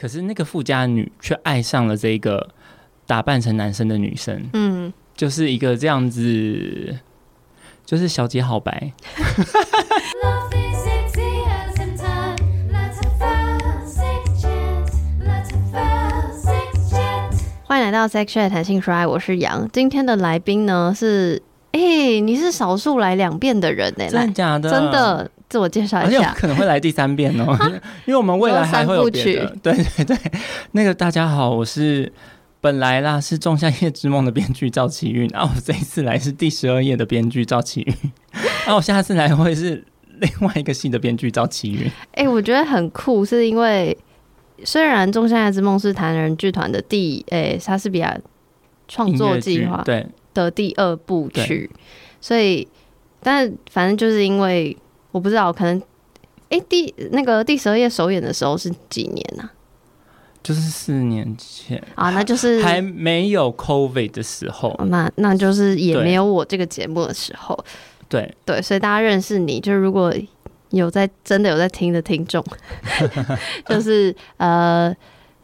可是那个富家女却爱上了这个打扮成男生的女生，嗯，就是一个这样子，就是小姐好白。欢迎来到 Sex Chat 谈性说爱，我是杨。今天的来宾呢是，哎、欸，你是少数来两遍的人呢、欸？真的假的？真的。自我介绍一下，可能会来第三遍哦，因为我们未来还会有别的。对 对对，那个大家好，我是本来啦是《仲夏夜之梦》的编剧赵启运，然后我这一次来是第十二页的编剧赵启运，然后我下次来会是另外一个戏的编剧赵启运。哎、欸，我觉得很酷，是因为虽然《仲夏夜之梦》是谭人剧团的第诶莎士比亚创作计划对的第二部曲，所以但反正就是因为。我不知道，可能哎、欸，第那个第十二页首演的时候是几年呢、啊？就是四年前啊，那就是还没有 COVID 的时候，那那就是也没有我这个节目的时候。对对，所以大家认识你，就是如果有在真的有在听的听众，就是呃，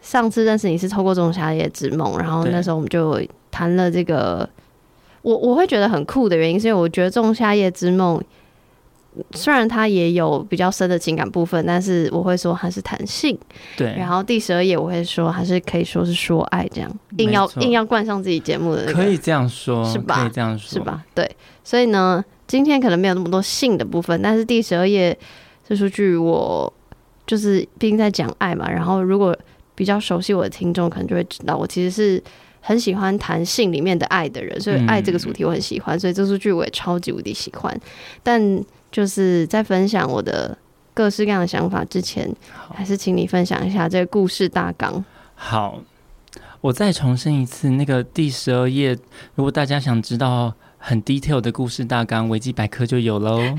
上次认识你是透过《仲夏夜之梦》，然后那时候我们就谈了这个，我我会觉得很酷的原因，是因为我觉得《仲夏夜之梦》。虽然它也有比较深的情感部分，但是我会说它是谈性。对，然后第十二页我会说还是可以说是说爱，这样硬要硬要冠上自己节目的、那个，可以这样说，是吧？可以这样说，是吧？对，所以呢，今天可能没有那么多性的部分，但是第十二页这出剧我就是毕竟在讲爱嘛。然后如果比较熟悉我的听众，可能就会知道我其实是很喜欢谈性里面的爱的人，所以爱这个主题我很喜欢，嗯、所以这出剧我也超级无敌喜欢，但。就是在分享我的各式各样的想法之前，还是请你分享一下这个故事大纲。好，我再重申一次，那个第十二页，如果大家想知道很 detail 的故事大纲，维基百科就有喽。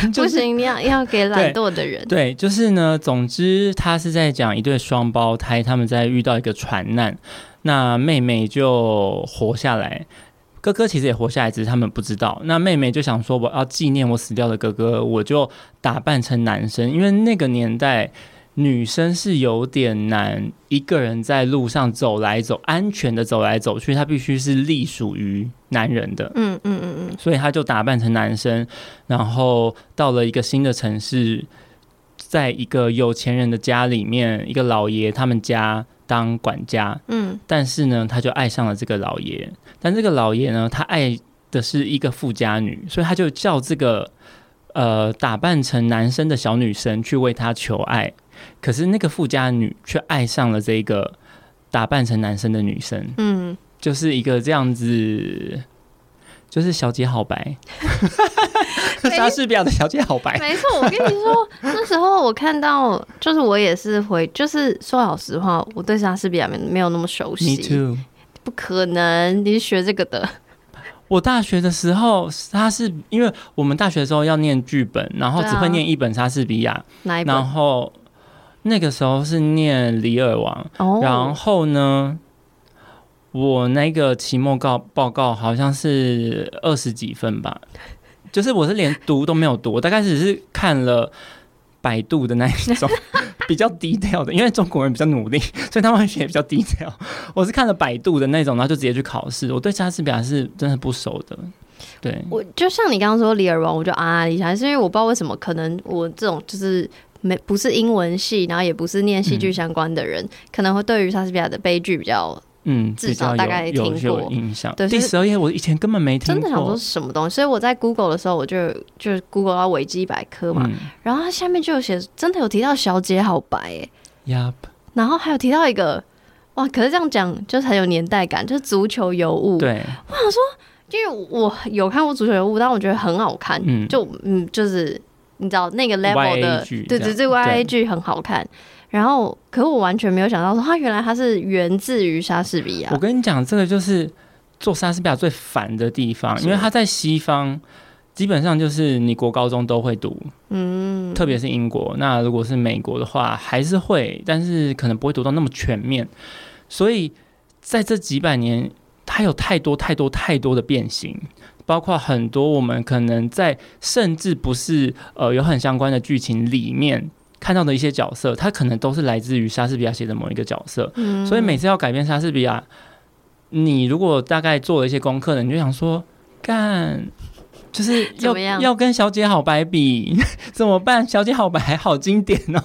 不行，你要要给懒惰的人对。对，就是呢，总之他是在讲一对双胞胎，他们在遇到一个船难，那妹妹就活下来。哥哥其实也活下来，只是他们不知道。那妹妹就想说，我要纪念我死掉的哥哥，我就打扮成男生，因为那个年代女生是有点难一个人在路上走来走，安全的走来走去，她必须是隶属于男人的。嗯嗯嗯嗯，所以她就打扮成男生，然后到了一个新的城市，在一个有钱人的家里面，一个老爷他们家。当管家，嗯，但是呢，他就爱上了这个老爷。但这个老爷呢，他爱的是一个富家女，所以他就叫这个呃打扮成男生的小女生去为他求爱。可是那个富家女却爱上了这个打扮成男生的女生，嗯，就是一个这样子。就是小姐好白，莎士比亚的小姐好白。没错，我跟你说，那时候我看到，就是我也是回，就是说老实话，我对莎士比亚没没有那么熟悉。Me too。不可能，你是学这个的。我大学的时候，他是因为我们大学的时候要念剧本，然后只会念一本莎士比亚。然后那个时候是念《李尔王》。哦。然后呢？我那个期末告报告好像是二十几分吧，就是我是连读都没有读，我大概只是看了百度的那一种 比较低调的，因为中国人比较努力，所以他们学也比较低调。我是看了百度的那种，然后就直接去考试。我对莎士比亚是真的不熟的。对，我就像你刚刚说《李尔王》，我就啊一下，是因为我不知道为什么，可能我这种就是没不是英文系，然后也不是念戏剧相关的人，嗯、可能会对于莎士比亚的悲剧比较。嗯，至少大概听过印象。对，第十二页我以前根本没听过，真的想说是什么东西。所以我在 Google 的时候，我就就 Google 到维基百科嘛，嗯、然后它下面就有写，真的有提到小姐好白哎、欸。，Yup 然后还有提到一个，哇，可是这样讲就是很有年代感，就是足球尤物。对，我想说，因为我有看过足球尤物，但我觉得很好看。嗯，就嗯，就是你知道那个 level 的，对对，这个，YAG 很好看。然后，可是我完全没有想到说，他原来他是源自于莎士比亚。我跟你讲，这个就是做莎士比亚最烦的地方，因为他在西方基本上就是你国高中都会读，嗯，特别是英国。那如果是美国的话，还是会，但是可能不会读到那么全面。所以在这几百年，它有太多太多太多的变形，包括很多我们可能在甚至不是呃有很相关的剧情里面。看到的一些角色，它可能都是来自于莎士比亚写的某一个角色。嗯，所以每次要改变莎士比亚，你如果大概做了一些功课呢，你就想说，干，就是 要要跟小姐好白比 怎么办？小姐好白还好经典哦。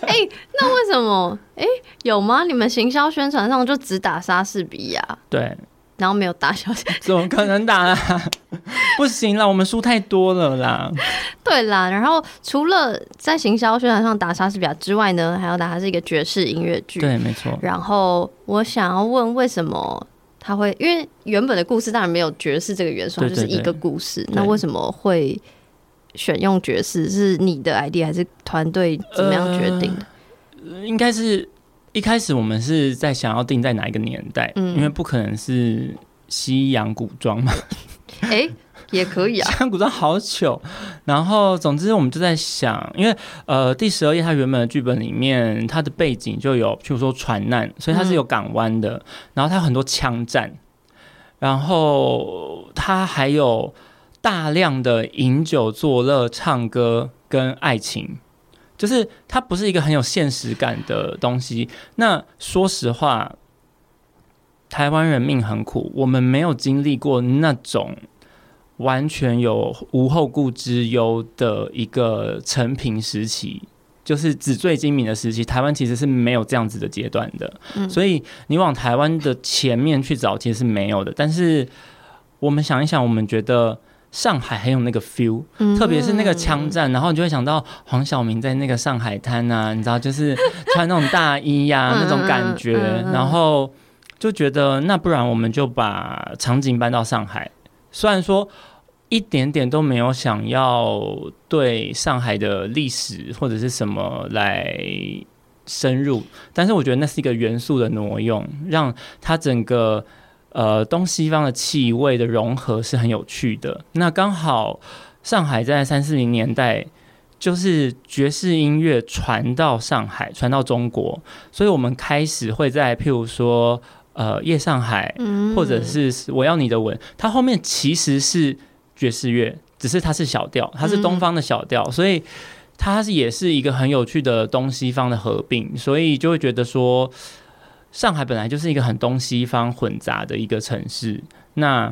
哎、欸，那为什么？哎、欸，有吗？你们行销宣传上就只打莎士比亚？对。然后没有打小姐，怎么可能打啊？不行啦，我们输太多了啦。对啦，然后除了在行销宣传上打莎士比亚之外呢，还要打它是一个爵士音乐剧。对，没错。然后我想要问，为什么他会？因为原本的故事当然没有爵士这个元素，对对对，就是一个故事。那为什么会选用爵士？是你的 idea 还是团队怎么样决定的？呃，应该是。一开始我们是在想要定在哪一个年代，嗯，因为不可能是西洋古装嘛。哎、欸，也可以啊，西洋古装好糗。然后，总之我们就在想，因为呃，第十二页它原本的剧本里面，它的背景就有，譬如说船难，所以它是有港湾的。嗯、然后它有很多枪战，然后它还有大量的饮酒作乐、唱歌跟爱情。就是它不是一个很有现实感的东西。那说实话，台湾人命很苦，我们没有经历过那种完全有无后顾之忧的一个成平时期，就是纸醉金迷的时期。台湾其实是没有这样子的阶段的，嗯，所以你往台湾的前面去找，其实是没有的。但是我们想一想，我们觉得。上海很有那个 feel，特别是那个枪战，然后你就会想到黄晓明在那个上海滩啊，你知道，就是穿那种大衣呀、啊，那种感觉，然后就觉得那不然我们就把场景搬到上海。虽然说一点点都没有想要对上海的历史或者是什么来深入，但是我觉得那是一个元素的挪用，让它整个。呃，东西方的气味的融合是很有趣的。那刚好上海在三四零年代，就是爵士音乐传到上海，传到中国，所以我们开始会在譬如说，呃，夜上海，或者是我要你的吻，它后面其实是爵士乐，只是它是小调，它是东方的小调，所以它是也是一个很有趣的东西方的合并，所以就会觉得说。上海本来就是一个很东西方混杂的一个城市，那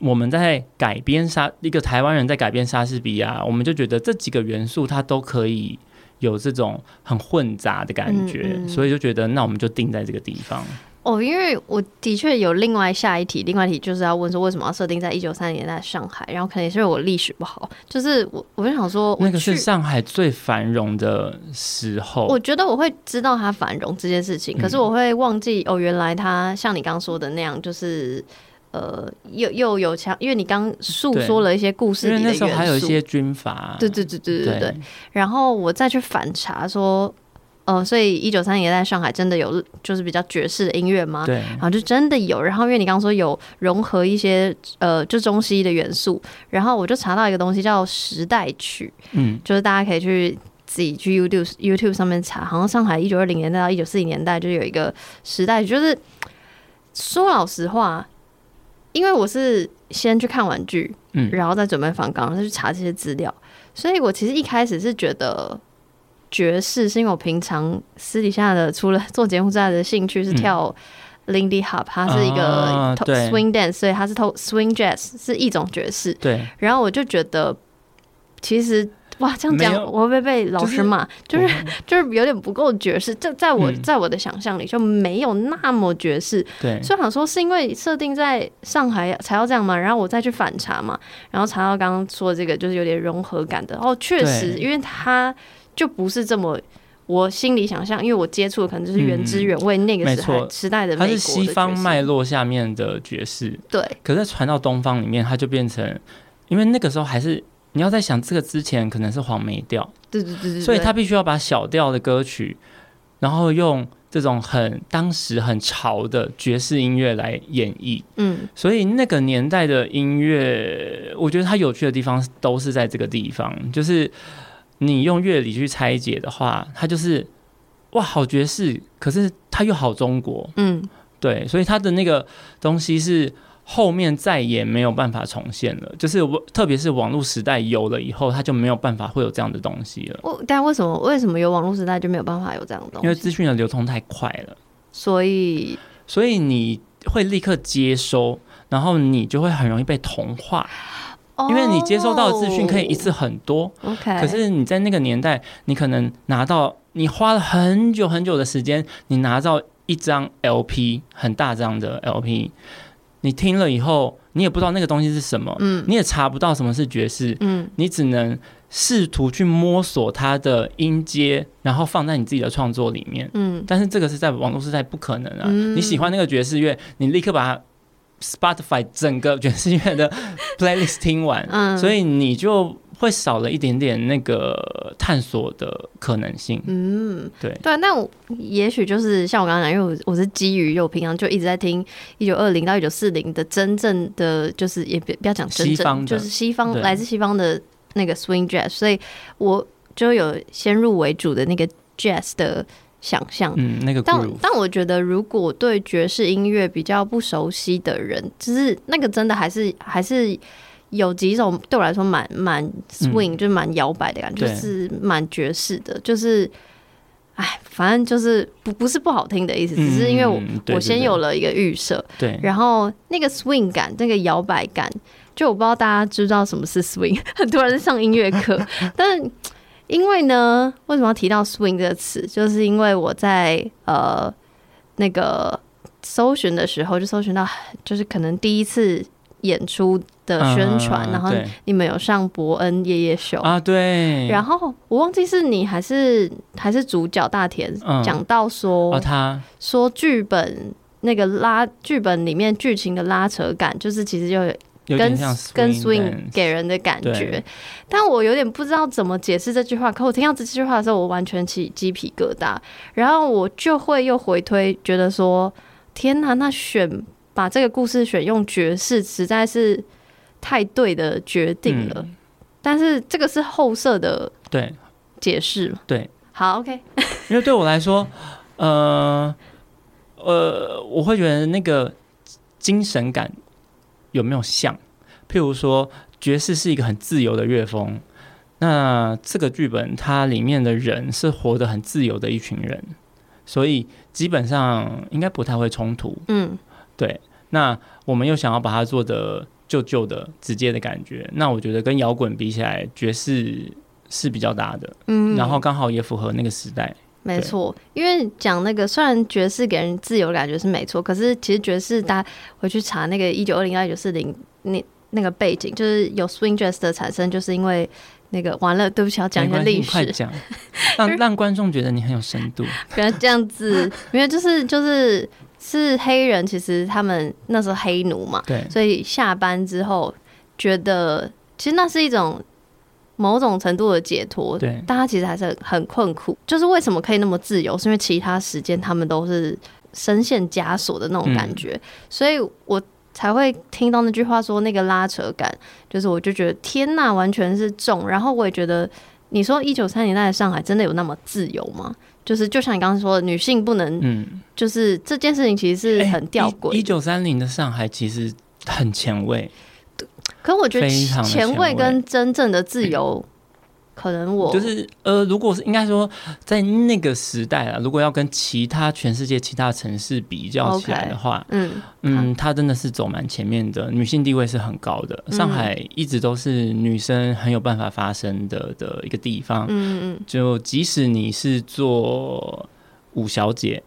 我们在改编莎一个台湾人在改编莎士比亚，我们就觉得这几个元素它都可以有这种很混杂的感觉，嗯嗯，所以就觉得那我们就定在这个地方。哦，因为我的确有另外下一题，另外一题就是要问说，为什么要设定在一九三零年代上海？然后可能也是因为我历史不好，就是我我就想说，那个是上海最繁荣的时候。我觉得我会知道它繁荣这件事情，可是我会忘记、嗯、哦，原来它像你刚刚说的那样，就是呃，又又有强，因为你刚诉说了一些故事里的元素，因为那时候还有一些军阀，对对对对对对，对。然后我再去反查说。哦，所以一九三零年代上海真的有就是比较爵士的音乐吗？对，然后就真的有。然后因为你刚刚说有融合一些呃，就中西的元素，然后我就查到一个东西叫时代曲，嗯，就是大家可以去自己去 YouTube YouTube 上面查，好像上海一九二零年代到一九四零年代就有一个时代曲，就是说老实话，因为我是先去看玩具，嗯，然后再准备访纲，然后再去查这些资料，所以我其实一开始是觉得。爵士是因为我平常私底下的除了做节目之外的兴趣是跳 Lindy Hop，它是一个 swing dance，所以它是透 swing jazz 是一种爵士。对，然后我就觉得其实哇，这样讲我会不会被老师骂？就是就是 有点不够爵士，这在我在我的想象里就没有那么爵士。对，所以想说是因为设定在上海才要这样嘛，然后我再去反查嘛，然后查到刚刚说的这个就是有点融合感的。哦，确实，因为它。就不是这么我心里想象，因为我接触的可能就是原汁原味那个时代时代的，它是西方脉络下面的爵士，对。可是传到东方里面，它就变成，因为那个时候还是你要在想这个之前可能是黄梅调，对对对对，所以他必须要把小调的歌曲，然后用这种很当时很潮的爵士音乐来演绎，嗯。所以那个年代的音乐，我觉得它有趣的地方都是在这个地方，就是。你用乐理去拆解的话，它就是哇，好爵士，可是它又好中国，嗯，对，所以它的那个东西是后面再也没有办法重现了。就是，特别是网络时代有了以后，它就没有办法会有这样的东西了。我，但为什么为什么有网络时代就没有办法有这样的东西？因为资讯的流通太快了，所以所以你会立刻接收，然后你就会很容易被同化。因为你接收到的资讯可以一次很多，OK。可是你在那个年代，你可能拿到，你花了很久很久的时间，你拿到一张 LP，很大张的 LP，你听了以后，你也不知道那个东西是什么，嗯，你也查不到什么是爵士，嗯，你只能试图去摸索它的音阶，然后放在你自己的创作里面，嗯。但是这个是在网络时代不可能啊，你喜欢那个爵士乐，你立刻把它。Spotify 整个爵士乐的 playlist 听完，嗯，所以你就会少了一点点那个探索的可能性。嗯，对对，那我也许就是像我刚刚讲，因为我我是基于我平常就一直在听一九二零到一九四零的真正的，就是也不不要讲真正，就是西方来自西方的那个 swing jazz，所以我就有先入为主的那个 jazz 的。想象，嗯，那个，但但我觉得，如果对爵士音乐比较不熟悉的人，就是那个真的还是还是有几种对我来说蛮蛮 swing，、嗯、就是蛮摇摆的感觉，就是蛮爵士的，就是，哎，反正就是不不是不好听的意思，只是因为我、嗯、我先有了一个预设，对，然后那个 swing 感，那个摇摆感，就我不知道大家知道什么是 swing，很多人是上音乐课，但。因为呢，为什么要提到 swing 这个词？就是因为我在呃那个搜寻的时候，就搜寻到就是可能第一次演出的宣传，嗯、然后你们有上伯恩夜夜秀啊，对。然后我忘记是你还是还是主角大田讲、嗯、到说，哦、他说剧本那个拉剧本里面剧情的拉扯感，就是其实就有。跟跟 swing 给人的感觉，但我有点不知道怎么解释这句话。可我听到这句话的时候，我完全起鸡皮疙瘩，然后我就会又回推，觉得说：天哪，那选把这个故事选用爵士，实在是太对的决定了。嗯、但是这个是后设的对解释，对，好 OK。因为对我来说，呃呃，我会觉得那个精神感。有没有像？譬如说，爵士是一个很自由的乐风，那这个剧本它里面的人是活得很自由的一群人，所以基本上应该不太会冲突。嗯，对。那我们又想要把它做的旧旧的、直接的感觉，那我觉得跟摇滚比起来，爵士是比较大的。嗯，然后刚好也符合那个时代。没错，因为讲那个虽然爵士给人自由的感觉是没错，可是其实爵士大家回去查那个一九二零到一九四零那那个背景，就是有 swing jazz 的产生，就是因为那个完了，对不起，要讲一个历史，快讲，让 让观众觉得你很有深度。不要这样子，因为就是就是是黑人，其实他们那时候黑奴嘛，对，所以下班之后觉得其实那是一种。某种程度的解脱，对，大家其实还是很很困苦。就是为什么可以那么自由，是因为其他时间他们都是深陷枷锁的那种感觉，嗯，所以我才会听到那句话说那个拉扯感，就是我就觉得天呐，完全是重。然后我也觉得，你说一九三零年代的上海真的有那么自由吗？就是就像你刚刚说的，女性不能，嗯，就是这件事情其实是很吊诡。一九三零的上海其实很前卫。可我觉得前卫跟真正的自由，可能我就是呃，如果是应该说在那个时代啊，如果要跟其他全世界其他城市比较起来的话，嗯嗯，它真的是走蛮前面的，女性地位是很高的。上海一直都是女生很有办法发声的的一个地方，嗯嗯，就即使你是做五小姐。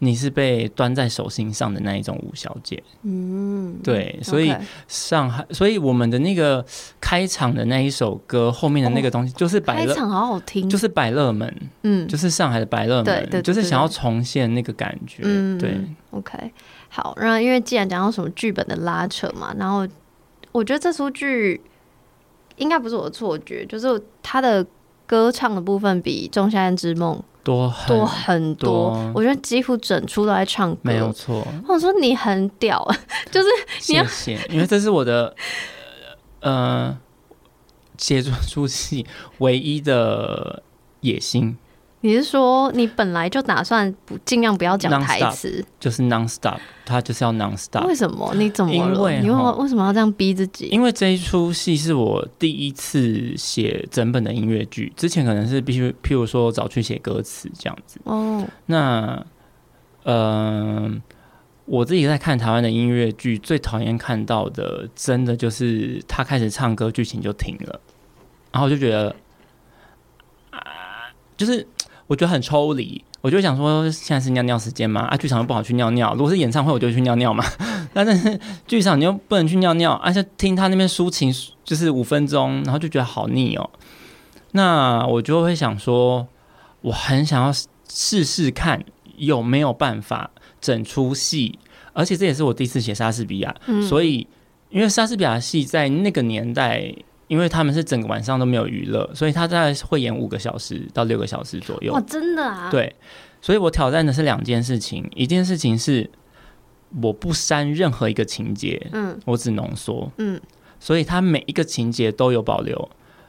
你是被端在手心上的那一种五小姐，嗯，对，所以上海，所以我们的那个开场的那一首歌后面的那个东西，就是百乐，开场好好听，就是百乐门，嗯，就是上海的百乐门，就是想要重现那个感觉，对，OK，好，然后因为既然讲到什么剧本的拉扯嘛，然后我觉得这出剧应该不是我的错觉，就是他的歌唱的部分比《仲夏夜之梦》多很多很多，我觉得几乎整出都在唱歌，没有错。我说你很屌，就是你要谢谢，因为这是我的呃写作出戏唯一的野心。你是说你本来就打算不尽量不要讲台词，就是 non stop，他就是要 non stop。为什么？你怎么了？因为你为为什么要这样逼自己？因为这一出戏是我第一次写整本的音乐剧，之前可能是必须，譬如说早去写歌词这样子。哦，那，嗯、呃，我自己在看台湾的音乐剧，最讨厌看到的，真的就是他开始唱歌，剧情就停了，然后就觉得，啊，就是。我觉得很抽离，我就想说，现在是尿尿时间嘛，啊，剧场又不好去尿尿。如果是演唱会，我就去尿尿嘛。但是剧场你又不能去尿尿，而且听他那边抒情就是五分钟，然后就觉得好腻哦。那我就会想说，我很想要试试看有没有办法整出戏，而且这也是我第一次写莎士比亚，嗯、所以因为莎士比亚戏在那个年代。因为他们是整个晚上都没有娱乐，所以他大概会演五个小时到六个小时左右。哇，真的啊！对，所以我挑战的是两件事情，一件事情是我不删任何一个情节，嗯，我只浓缩，嗯，所以他每一个情节都有保留，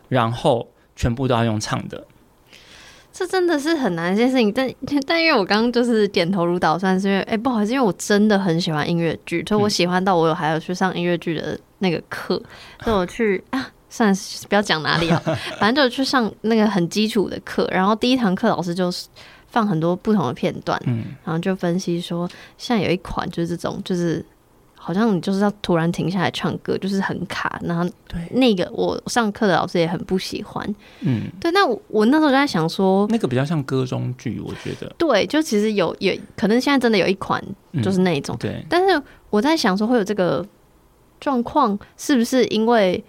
然后全部都要用唱的。这真的是很难一件事情，但但因为我刚刚就是点头如捣蒜，是因为哎、欸、不好意思，因为我真的很喜欢音乐剧，所以我喜欢到我有还有去上音乐剧的那个课，所以我去啊。算是不要讲哪里啊，反正就是去上那个很基础的课，然后第一堂课老师就是放很多不同的片段，嗯，然后就分析说，现在有一款就是这种，就是好像你就是要突然停下来唱歌，就是很卡，然后对。那个我上课的老师也很不喜欢，嗯，对，那我我那时候就在想说，那个比较像歌中剧，我觉得，对，就其实有有可能现在真的有一款就是那一种，嗯、对，但是我在想说会有这个状况，是不是因为？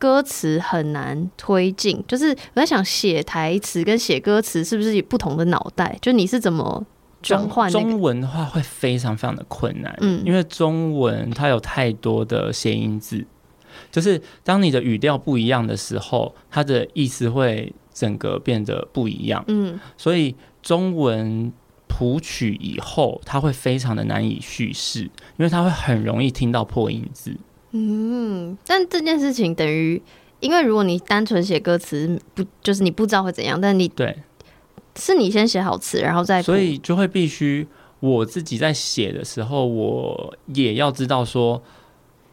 歌词很难推进，就是我在想写台词跟写歌词是不是有不同的脑袋？就你是怎么转换？中文的话会非常非常的困难，嗯，因为中文它有太多的谐音字，就是当你的语调不一样的时候，它的意思会整个变得不一样，嗯，所以中文谱曲以后，它会非常的难以叙事，因为它会很容易听到破音字。嗯，但这件事情等于，因为如果你单纯写歌词，不就是你不知道会怎样，但你对，是你先写好词，然后再，所以就会必须我自己在写的时候，我也要知道说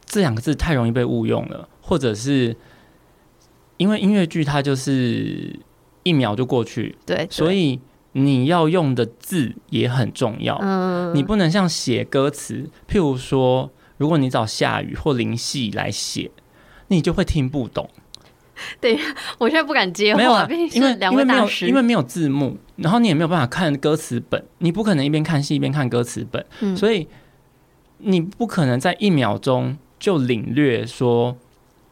这两个字太容易被误用了，或者是因为音乐剧它就是一秒就过去，对，对，所以你要用的字也很重要，嗯，你不能像写歌词，譬如说。如果你找下雨或林夕来写，你就会听不懂。对，我现在不敢接话，没有啊，因为因为没有因为没有字幕，然后你也没有办法看歌词本，你不可能一边看戏一边看歌词本，嗯，所以你不可能在一秒钟就领略说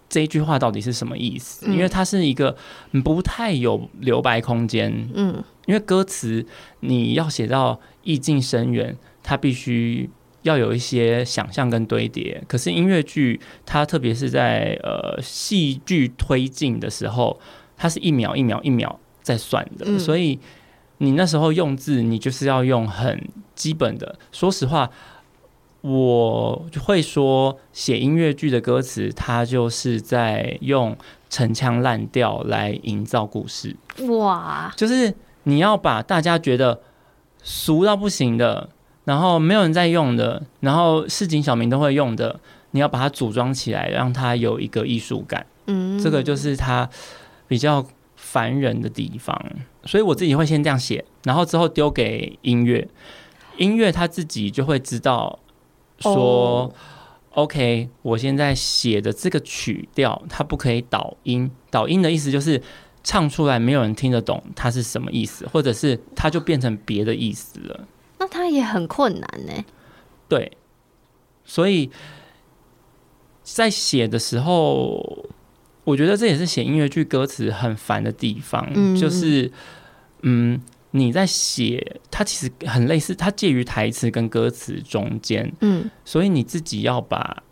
这一句话到底是什么意思，嗯，因为它是一个不太有留白空间。嗯，因为歌词你要写到意境深远，它必须。要有一些想象跟堆叠，可是音乐剧它特别是在呃戏剧推进的时候，它是一秒一秒一秒在算的，嗯，所以你那时候用字，你就是要用很基本的。说实话，我会说写音乐剧的歌词，它就是在用陈腔滥调来营造故事。哇，就是你要把大家觉得俗到不行的。然后没有人在用的，然后市井小民都会用的，你要把它组装起来，让它有一个艺术感。嗯，这个就是它比较烦人的地方。所以我自己会先这样写，然后之后丢给音乐，音乐他自己就会知道说，哦，OK，我现在写的这个曲调它不可以导音，导音的意思就是唱出来没有人听得懂它是什么意思，或者是它就变成别的意思了。那他也很困难呢。对，所以在写的时候，我觉得这也是写音乐剧歌词很烦的地方，嗯、就是，嗯，你在写，它其实很类似，它介于台词跟歌词中间，嗯，所以你自己要把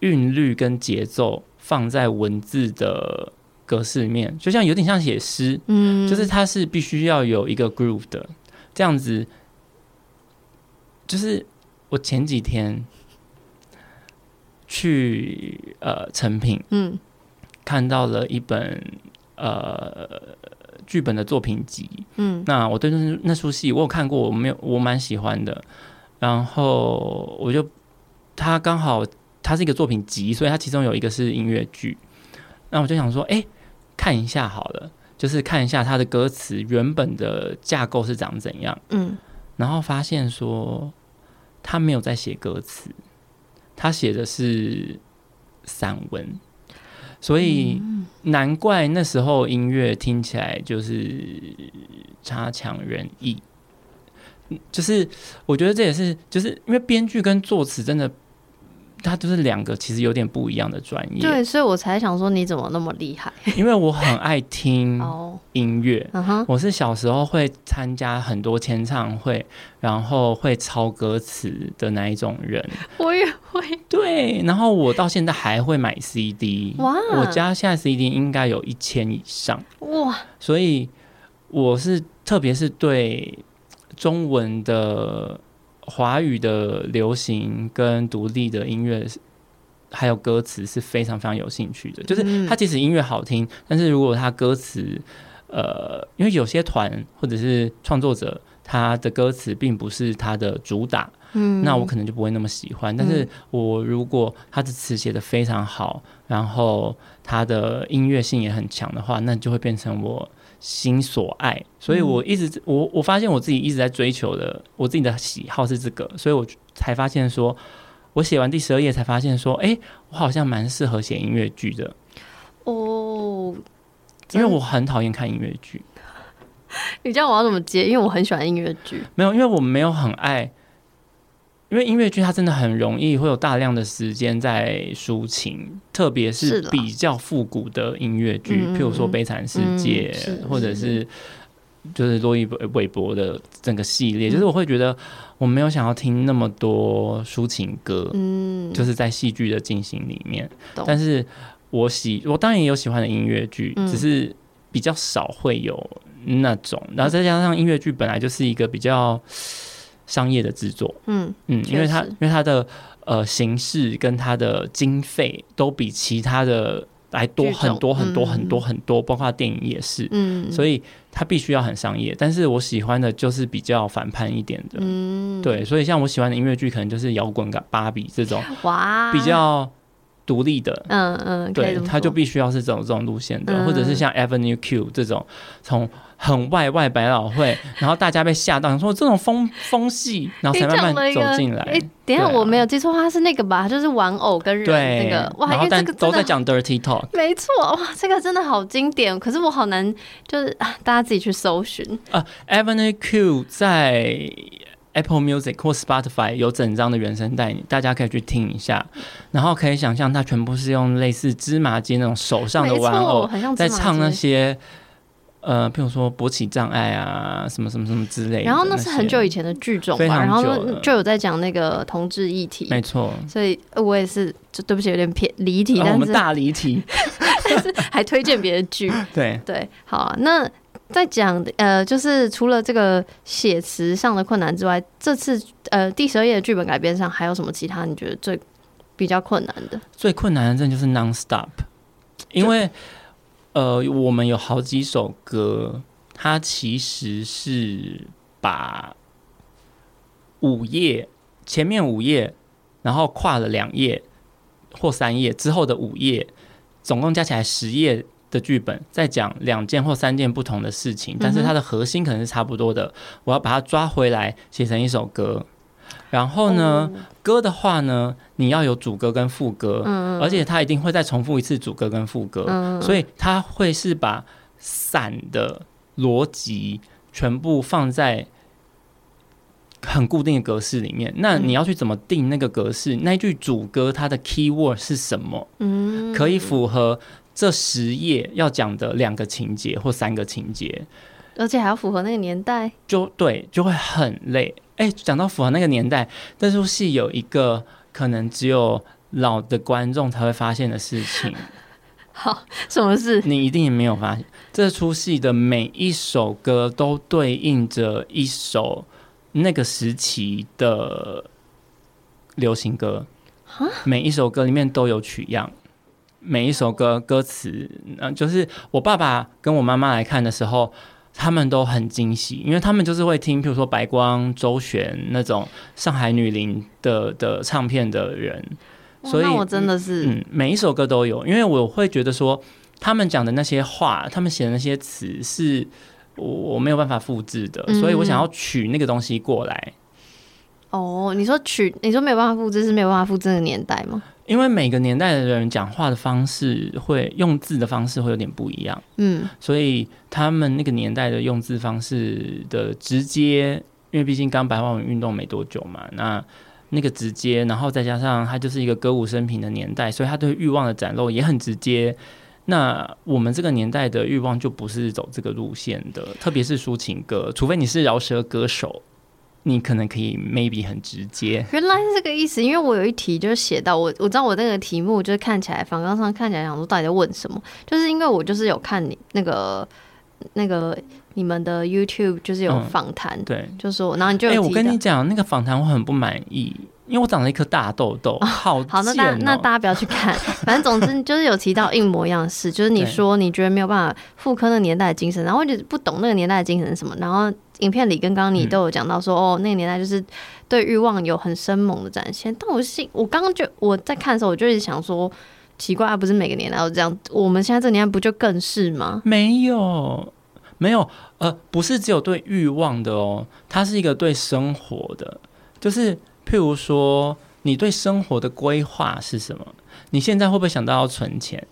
韵律跟节奏放在文字的格式里面，就像有点像写诗，嗯，就是它是必须要有一个 groove 的，这样子。就是我前几天去呃成品，嗯，看到了一本呃剧本的作品集，嗯，那我对那那出戏我有看过，我没有我蛮喜欢的，然后我就他刚好他是一个作品集，所以他其中有一个是音乐剧，那我就想说，哎、欸，看一下好了，就是看一下他的歌词原本的架构是长怎样，嗯，然后发现说他没有在写歌词，他写的是散文。所以难怪那时候音乐听起来就是差强人意，就是我觉得这也是就是因为编剧跟作词真的。他就是两个其实有点不一样的专业，对，所以我才想说你怎么那么厉害？因为我很爱听音乐，oh. uh-huh. 我是小时候会参加很多签唱会，然后会抄歌词的那一种人。我也会，对，然后我到现在还会买 CD，哇，我家现在 CD 应该有一千以上，哇，所以我是特别是对中文的。华语的流行跟独立的音乐，还有歌词是非常非常有兴趣的。就是他即使音乐好听，但是如果他歌词，呃，因为有些团或者是创作者，他的歌词并不是他的主打，嗯，那我可能就不会那么喜欢。但是我如果他的词写的非常好，然后他的音乐性也很强的话，那就会变成我。心所爱，所以我一直我我发现我自己一直在追求的，我自己的喜好是这个，所以我才发现说，我写完第十二页才发现说，哎、欸，我好像蛮适合写音乐剧的哦，因为我很讨厌看音乐剧。你知道我要怎么接？因为我很喜欢音乐剧，没有，因为我没有很爱。因为音乐剧它真的很容易会有大量的时间在抒情，特别是比较复古的音乐剧，譬如说《悲惨世界》，或者是就是罗伊韦伯的整个系列，就是我会觉得我没有想要听那么多抒情歌，嗯，就是在戏剧的进行里面。但是我喜我当然也有喜欢的音乐剧，只是比较少会有那种，然后再加上音乐剧本来就是一个比较。商业的制作，嗯嗯，因为它因为它的呃形式跟它的经费都比其他的来多很多很多很多很多，包括电影也是，嗯，所以它必须要很商业。但是我喜欢的就是比较反叛一点的，嗯，对，所以像我喜欢的音乐剧，可能就是摇滚กับ芭比这种，哇，比较独立的，嗯嗯，对，他就必须要是走这种路线的，或者是像 Avenue Q 这种从。很外外百老汇，然后大家被吓到，说这种风风系，然后才慢慢走进来。哎，等一下我没有记错，他是那个吧？就是玩偶跟人那个哇，因为这个都在讲 dirty talk。没错，哇，这个真的好经典。可是我好难，就是大家自己去搜寻啊。Avenue Q 在 Apple Music 或 Spotify 有整张的原声带，大家可以去听一下。然后可以想象，它全部是用类似芝麻街那种手上的玩偶，在唱那些。呃，譬如说勃起障碍啊，什么什么什么之类的。然后那是很久以前的剧种吧，然后就有在讲那个同志议题。没错。所以我也是，就对不起，有点偏离题。但是、哦、我们大离题，但是还推荐别的剧。对对，好啊。那在讲的呃，就是除了这个写词上的困难之外，这次呃第十二页的剧本改编上还有什么其他你觉得最比较困难的？最困难的真的就是 non-stop，因为。呃，我们有好几首歌，它其实是把五页前面五页，然后跨了两页或三页之后的五页，总共加起来十页的剧本，在讲两件或三件不同的事情，但是它的核心可能是差不多的。我要把它抓回来，写成一首歌。然后呢，嗯、歌的话呢，你要有主歌跟副歌，嗯、而且它一定会再重复一次主歌跟副歌，嗯、所以它会是把散的逻辑全部放在很固定的格式里面。那你要去怎么定那个格式？那一句主歌它的 key word 是什么？嗯，可以符合这十页要讲的两个情节或三个情节，而且还要符合那个年代，就对，就会很累。哎，讲到符合那个年代，这出戏有一个可能只有老的观众才会发现的事情。好，什么事？你一定也没有发现，这出戏的每一首歌都对应着一首那个时期的流行歌。每一首歌里面都有取样。每一首歌歌词，嗯，就是我爸爸跟我妈妈来看的时候，他们都很惊喜，因为他们就是会听，比如说白光、周璇那种上海女伶的的唱片的人，所以我真的是，嗯，每一首歌都有，因为我会觉得说，他们讲的那些话，他们写的那些词是我我没有办法复制的，所以我想要取那个东西过来。哦，你说取，你说没有办法复制，是没有办法复制的年代吗？因为每个年代的人讲话的方式会用字的方式会有点不一样，嗯，所以他们那个年代的用字方式的直接，因为毕竟刚白话文运动没多久嘛，那那个直接，然后再加上它就是一个歌舞升平的年代，所以他对欲望的展露也很直接。那我们这个年代的欲望就不是走这个路线的，特别是抒情歌，除非你是饶舌歌手。你可能可以 maybe 很直接，原来是这个意思。因为我有一题就是写到我，我知道我那个题目就是看起来，访纲上看起来想说到底在问什么，就是因为我就是有看你那个那个你们的 YouTube 就是有访谈、嗯，对，就说然后你就哎、欸，我跟你讲那个访谈我很不满意。因为我长了一颗大痘痘，好、喔、好，那大那大家不要去看。反正总之就是有提到一模一样的事，就是你说你觉得没有办法复刻那个年代的精神，然后我就不懂那个年代的精神是什么。然后影片里跟刚刚你都有讲到说，哦，那个年代就是对欲望有很生猛的展现。但我是，我刚刚就我在看的时候，我就一直想说，奇怪，不是每个年代都这样，我们现在这个年代不就更是吗？没有，没有，呃，不是只有对欲望的哦，它是一个对生活的，就是。譬如说，你对生活的规划是什么？你现在会不会想到要存钱？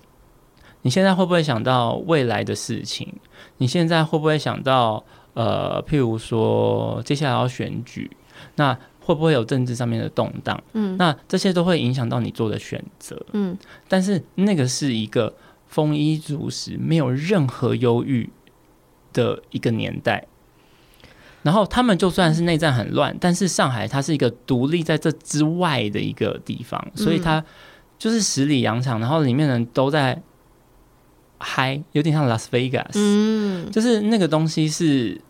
你现在会不会想到未来的事情？你现在会不会想到呃，譬如说接下来要选举，那会不会有政治上面的动荡？嗯，那这些都会影响到你做的选择。嗯，但是那个是一个丰衣足食、没有任何忧郁的一个年代。然后他们就算是内战很乱，但是上海它是一个独立在这之外的一个地方，所以它就是十里洋场，然后里面人都在嗨，有点像拉斯维加斯，嗯，就是那个东西是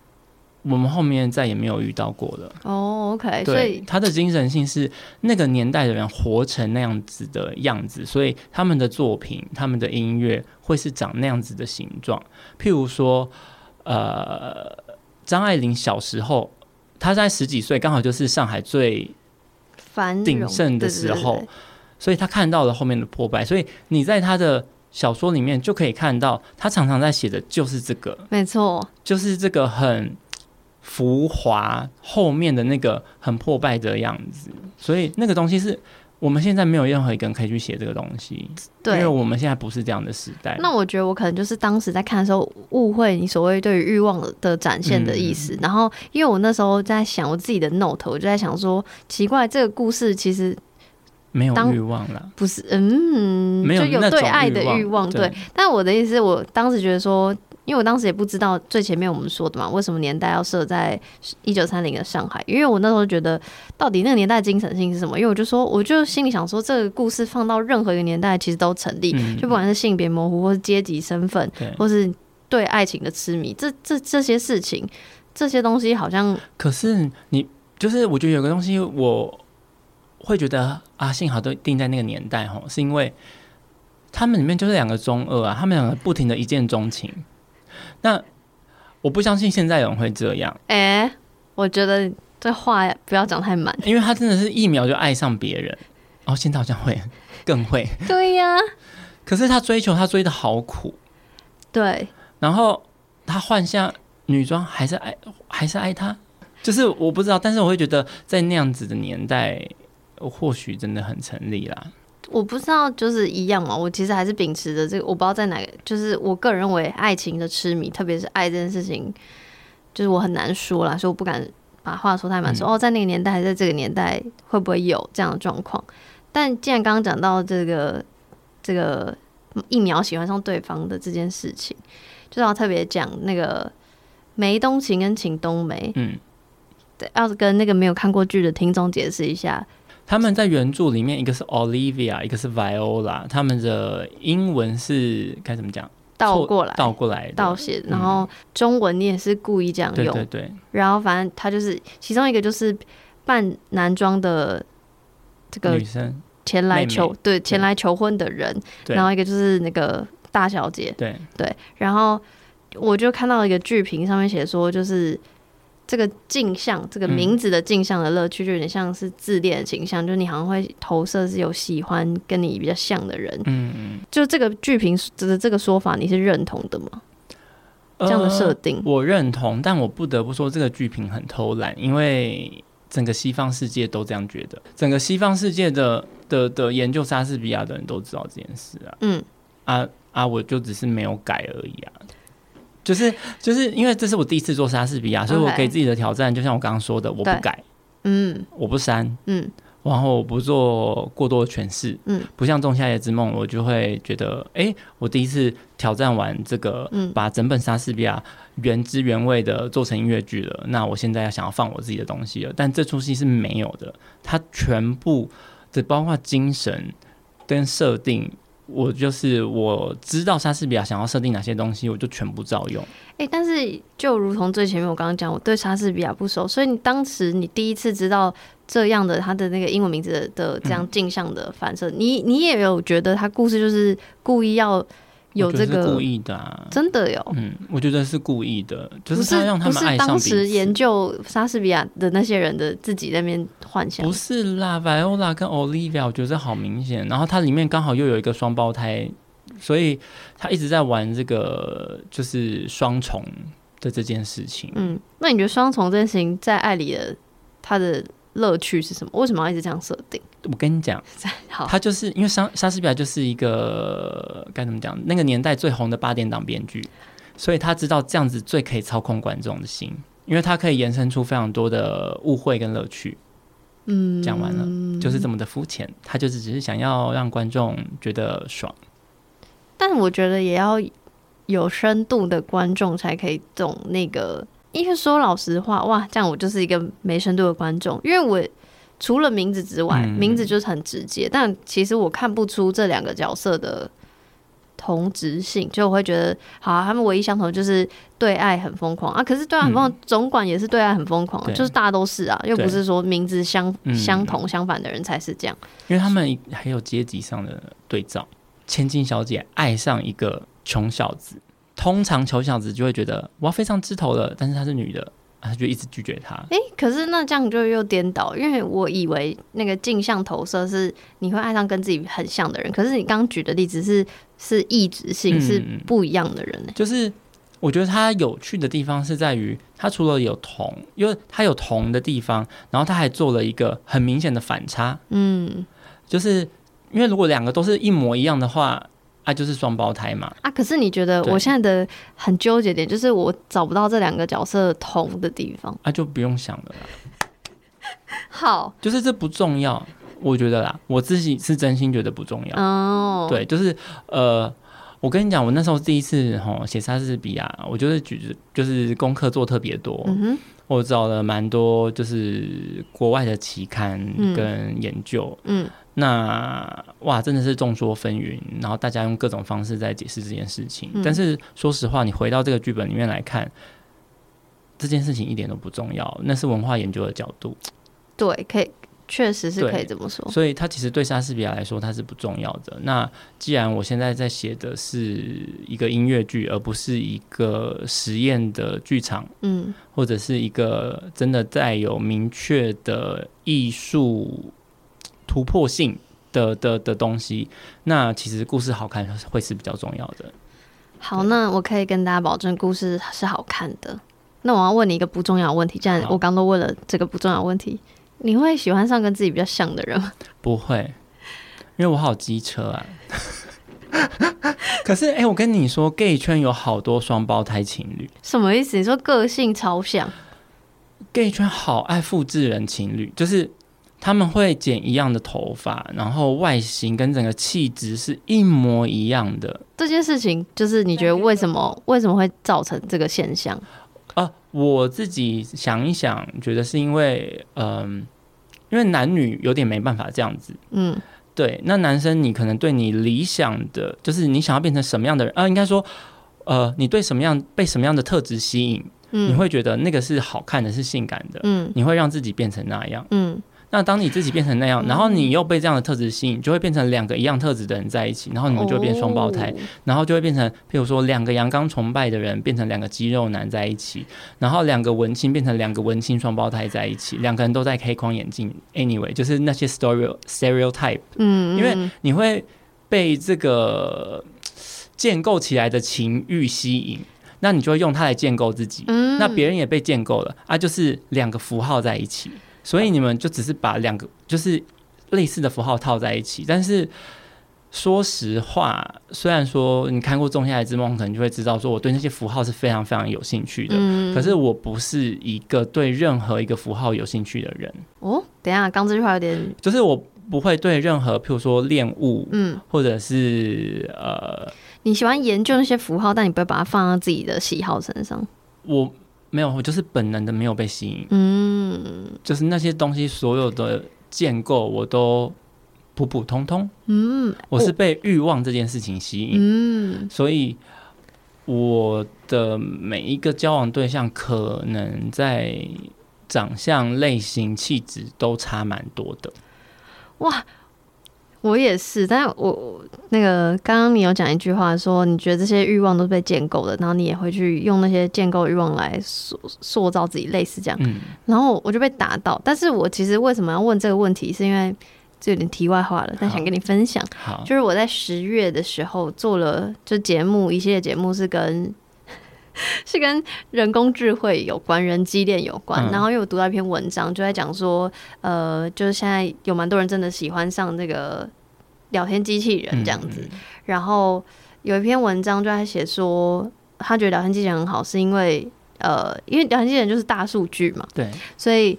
我们后面再也没有遇到过的。哦，OK，对，所以它的精神性是那个年代的人活成那样子的样子，所以他们的作品、他们的音乐会是长那样子的形状。譬如说，呃。张爱玲小时候，她在十几岁，刚好就是上海最鼎盛的时候，所以她看到了后面的破败。所以你在她的小说里面就可以看到，她常常在写的就是这个，没错，就是这个很浮华后面的那个很破败的样子。所以那个东西是。我们现在没有任何一个人可以去写这个东西，对，因为我们现在不是这样的时代。那我觉得我可能就是当时在看的时候误会你所谓对于欲望的展现的意思。嗯、然后，因为我那时候在想我自己的 note，我就在想说，奇怪，这个故事其实没有欲望了，不是？嗯，没有，就有对爱的欲望，对。但我的意思，我当时觉得说。因为我当时也不知道最前面我们说的嘛，为什么年代要设在一九三零的上海？因为我那时候觉得，到底那个年代的精神性是什么？因为我就说，我就心里想说，这个故事放到任何一个年代其实都成立，嗯、就不管是性别模糊，或是阶级身份，或是对爱情的痴迷，这这这些事情，这些东西好像。可是你就是，我觉得有个东西，我会觉得啊，幸好都定在那个年代哦，是因为他们里面就是两个中二啊，他们两个不停的一见钟情。那我不相信现在有人会这样。哎、欸，我觉得这话不要讲太满，因为他真的是一秒就爱上别人。哦，现在好像会 更会。对呀、啊。可是他追求他追的好苦。对。然后他换下女装还是爱还是爱他，就是我不知道，但是我会觉得在那样子的年代，或许真的很成立啦。我不知道，就是一样嘛。我其实还是秉持着这个，我不知道在哪个，就是我个人认为爱情的痴迷，特别是爱这件事情，就是我很难说啦，所以我不敢把话说太满。说、嗯、哦，在那个年代，还是在这个年代，会不会有这样的状况？但既然刚刚讲到这个这个一秒喜欢上对方的这件事情，就要特别讲那个梅东晴跟秦冬梅。嗯，对，要跟那个没有看过剧的听众解释一下。他们在原著里面，一个是 Olivia，一个是 Viola，他们的英文是该怎么讲？倒过来，倒过来，倒写。然后中文你也是故意这样用，对对对。然后反正他就是其中一个就是扮男装的这个女生，前来求对前来求婚的人，然后一个就是那个大小姐，对。对，然后我就看到一个剧评上面写说，就是这个镜像这个名字的镜像的乐趣，就有点像是自恋的倾向，嗯、就是你好像会投射是有喜欢跟你比较像的人，嗯嗯，就这个剧评的这个说法，你是认同的吗？这样的设定、呃，我认同，但我不得不说这个剧评很偷懒，因为整个西方世界都这样觉得，整个西方世界的的的研究莎士比亚的人都知道这件事啊，嗯，啊啊，我就只是没有改而已啊，就是就是因为这是我第一次做莎士比亚，所以我给自己的挑战，就像我刚刚说的，我不改，嗯，我不删，嗯。然后我不做过多的诠释，嗯，不像《仲夏夜之梦》，我就会觉得，哎，我第一次挑战完这个，嗯，把整本莎士比亚原汁原味的做成音乐剧了。那我现在要想要放我自己的东西了，但这出戏是没有的，它全部的包括精神跟设定。我就是我知道莎士比亚想要设定哪些东西，我就全部照用。哎、欸，但是就如同最前面我刚刚讲，我对莎士比亚不熟，所以你当时你第一次知道这样的他的那个英文名字的，这样镜像的反射，嗯、你你也有觉得他故事就是故意要。有这个故意的、啊，真的有。嗯，我觉得是故意的，就是他让他们。当时研究莎士比亚的那些人的自己在那边幻想。不是啦，Viola 跟 Olivia，我觉得好明显。然后它里面刚好又有一个双胞胎，所以他一直在玩这个就是双重的这件事情。嗯，那你觉得双重这件事情在爱里的他的乐趣是什么？为什么要一直这样设定？我跟你讲，他就是因为莎莎士比亚就是一个该怎么讲，那个年代最红的八点档编剧，所以他知道这样子最可以操控观众的心，因为他可以延伸出非常多的误会跟乐趣。嗯，讲完了就是这么的肤浅，他就是只是想要让观众觉得爽。但我觉得也要有深度的观众才可以懂那个，因为说老实话，哇，这样我就是一个没深度的观众，因为我。除了名字之外，嗯、名字就是很直接，但其实我看不出这两个角色的同质性，就我会觉得，好、啊，他们唯一相同就是对爱很疯狂啊。可是对爱很疯狂，总管也是对爱很疯狂，嗯、就是大家都是啊，又不是说名字相相同相反的人才是这样。因为他们还有阶级上的对照，千金小姐爱上一个穷小子，通常穷小子就会觉得哇飞上枝头了，但是她是女的。他就一直拒绝他。哎、欸，可是那这样就又颠倒，因为我以为那个镜像投射是你会爱上跟自己很像的人，可是你刚举的例子是是异质性、嗯、是不一样的人。就是我觉得他有趣的地方是在于，他除了有同，因为他有同的地方，然后他还做了一个很明显的反差。嗯，就是因为如果两个都是一模一样的话。他、啊、就是双胞胎嘛啊！可是你觉得我现在的很纠结点就是我找不到这两个角色同的地方啊，就不用想了啦。好，就是这不重要，我觉得啦，我自己是真心觉得不重要哦。对，就是呃，我跟你讲，我那时候第一次吼写莎士比亚，我就是举就是功课做特别多，嗯哼，我找了蛮多就是国外的期刊跟研究，嗯。嗯那哇，真的是众说纷纭，然后大家用各种方式在解释这件事情。嗯、但是说实话，你回到这个剧本里面来看，这件事情一点都不重要。那是文化研究的角度，对，可以，确实是可以这么说。所以，它其实对莎士比亚来说，它是不重要的。那既然我现在在写的是一个音乐剧，而不是一个实验的剧场，嗯，或者是一个真的带有明确的艺术。突破性的的的东西，那其实故事好看会是比较重要的。好，那我可以跟大家保证，故事是好看的。那我要问你一个不重要的问题，既然我刚都问了这个不重要的问题，你会喜欢上跟自己比较像的人吗？不会，因为我好机车啊。可是，哎、欸，我跟你说，gay 圈有好多双胞胎情侣，什么意思？你说个性超像？gay 圈好爱复制人情侣，就是。他们会剪一样的头发，然后外形跟整个气质是一模一样的。这件事情就是你觉得为什么为什么会造成这个现象？啊，我自己想一想，觉得是因为嗯、呃，因为男女有点没办法这样子。嗯，对。那男生你可能对你理想的就是你想要变成什么样的人啊？应该说，呃，你对什么样被什么样的特质吸引？嗯，你会觉得那个是好看的，是性感的。嗯，你会让自己变成那样。嗯。那当你自己变成那样，然后你又被这样的特质吸引，就会变成两个一样特质的人在一起，然后你们就会变双胞胎，然后就会变成，譬如说两个阳刚崇拜的人变成两个肌肉男在一起，然后两个文青变成两个文青双胞胎在一起，两个人都戴黑框眼镜。Anyway，就是那些 story stereotype，嗯，因为你会被这个建构起来的情欲吸引，那你就会用它来建构自己，那别人也被建构了啊，就是两个符号在一起。所以你们就只是把两个就是类似的符号套在一起，但是说实话，虽然说你看过《仲夏夜之梦》，可能就会知道说我对那些符号是非常非常有兴趣的。嗯，可是我不是一个对任何一个符号有兴趣的人。哦，等一下，刚这句话有点，就是我不会对任何，譬如说恋物，嗯，或者是呃，你喜欢研究那些符号，但你不会把它放到自己的喜好身上。我。没有，我就是本能的没有被吸引。嗯，就是那些东西所有的建构我都普普通通。嗯，我是被欲望这件事情吸引。嗯，所以我的每一个交往对象可能在长相、类型、气质都差蛮多的。哇！我也是，但是我那个刚刚你有讲一句话说，你觉得这些欲望都是被建构的，然后你也会去用那些建构欲望来塑塑造自己，类似这样。嗯，然后我就被打到，但是我其实为什么要问这个问题，是因为这有点题外话了，但想跟你分享。好，就是我在十月的时候做了就节目，一系列节目是跟 是跟人工智慧有关，人机恋有关。嗯，然后因为我读到一篇文章，就在讲说，呃，就是现在有蛮多人真的喜欢上这个。聊天机器人这样子，嗯。嗯、然后有一篇文章就在写说，他觉得聊天机器人很好，是因为呃，因为聊天机器人就是大数据嘛，对，所以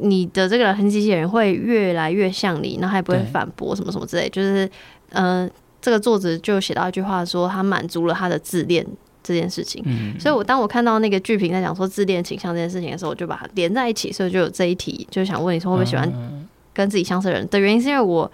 你的这个聊天机器人会越来越像你，然后还不会反驳什么什么之类，就是呃，这个作者就写到一句话说，他满足了他的自恋这件事情，嗯，所以我当我看到那个剧评在讲说自恋倾向这件事情的时候，我就把它连在一起，所以就有这一题，就是想问你说会不会喜欢跟自己相似的人。的原因，是因为我。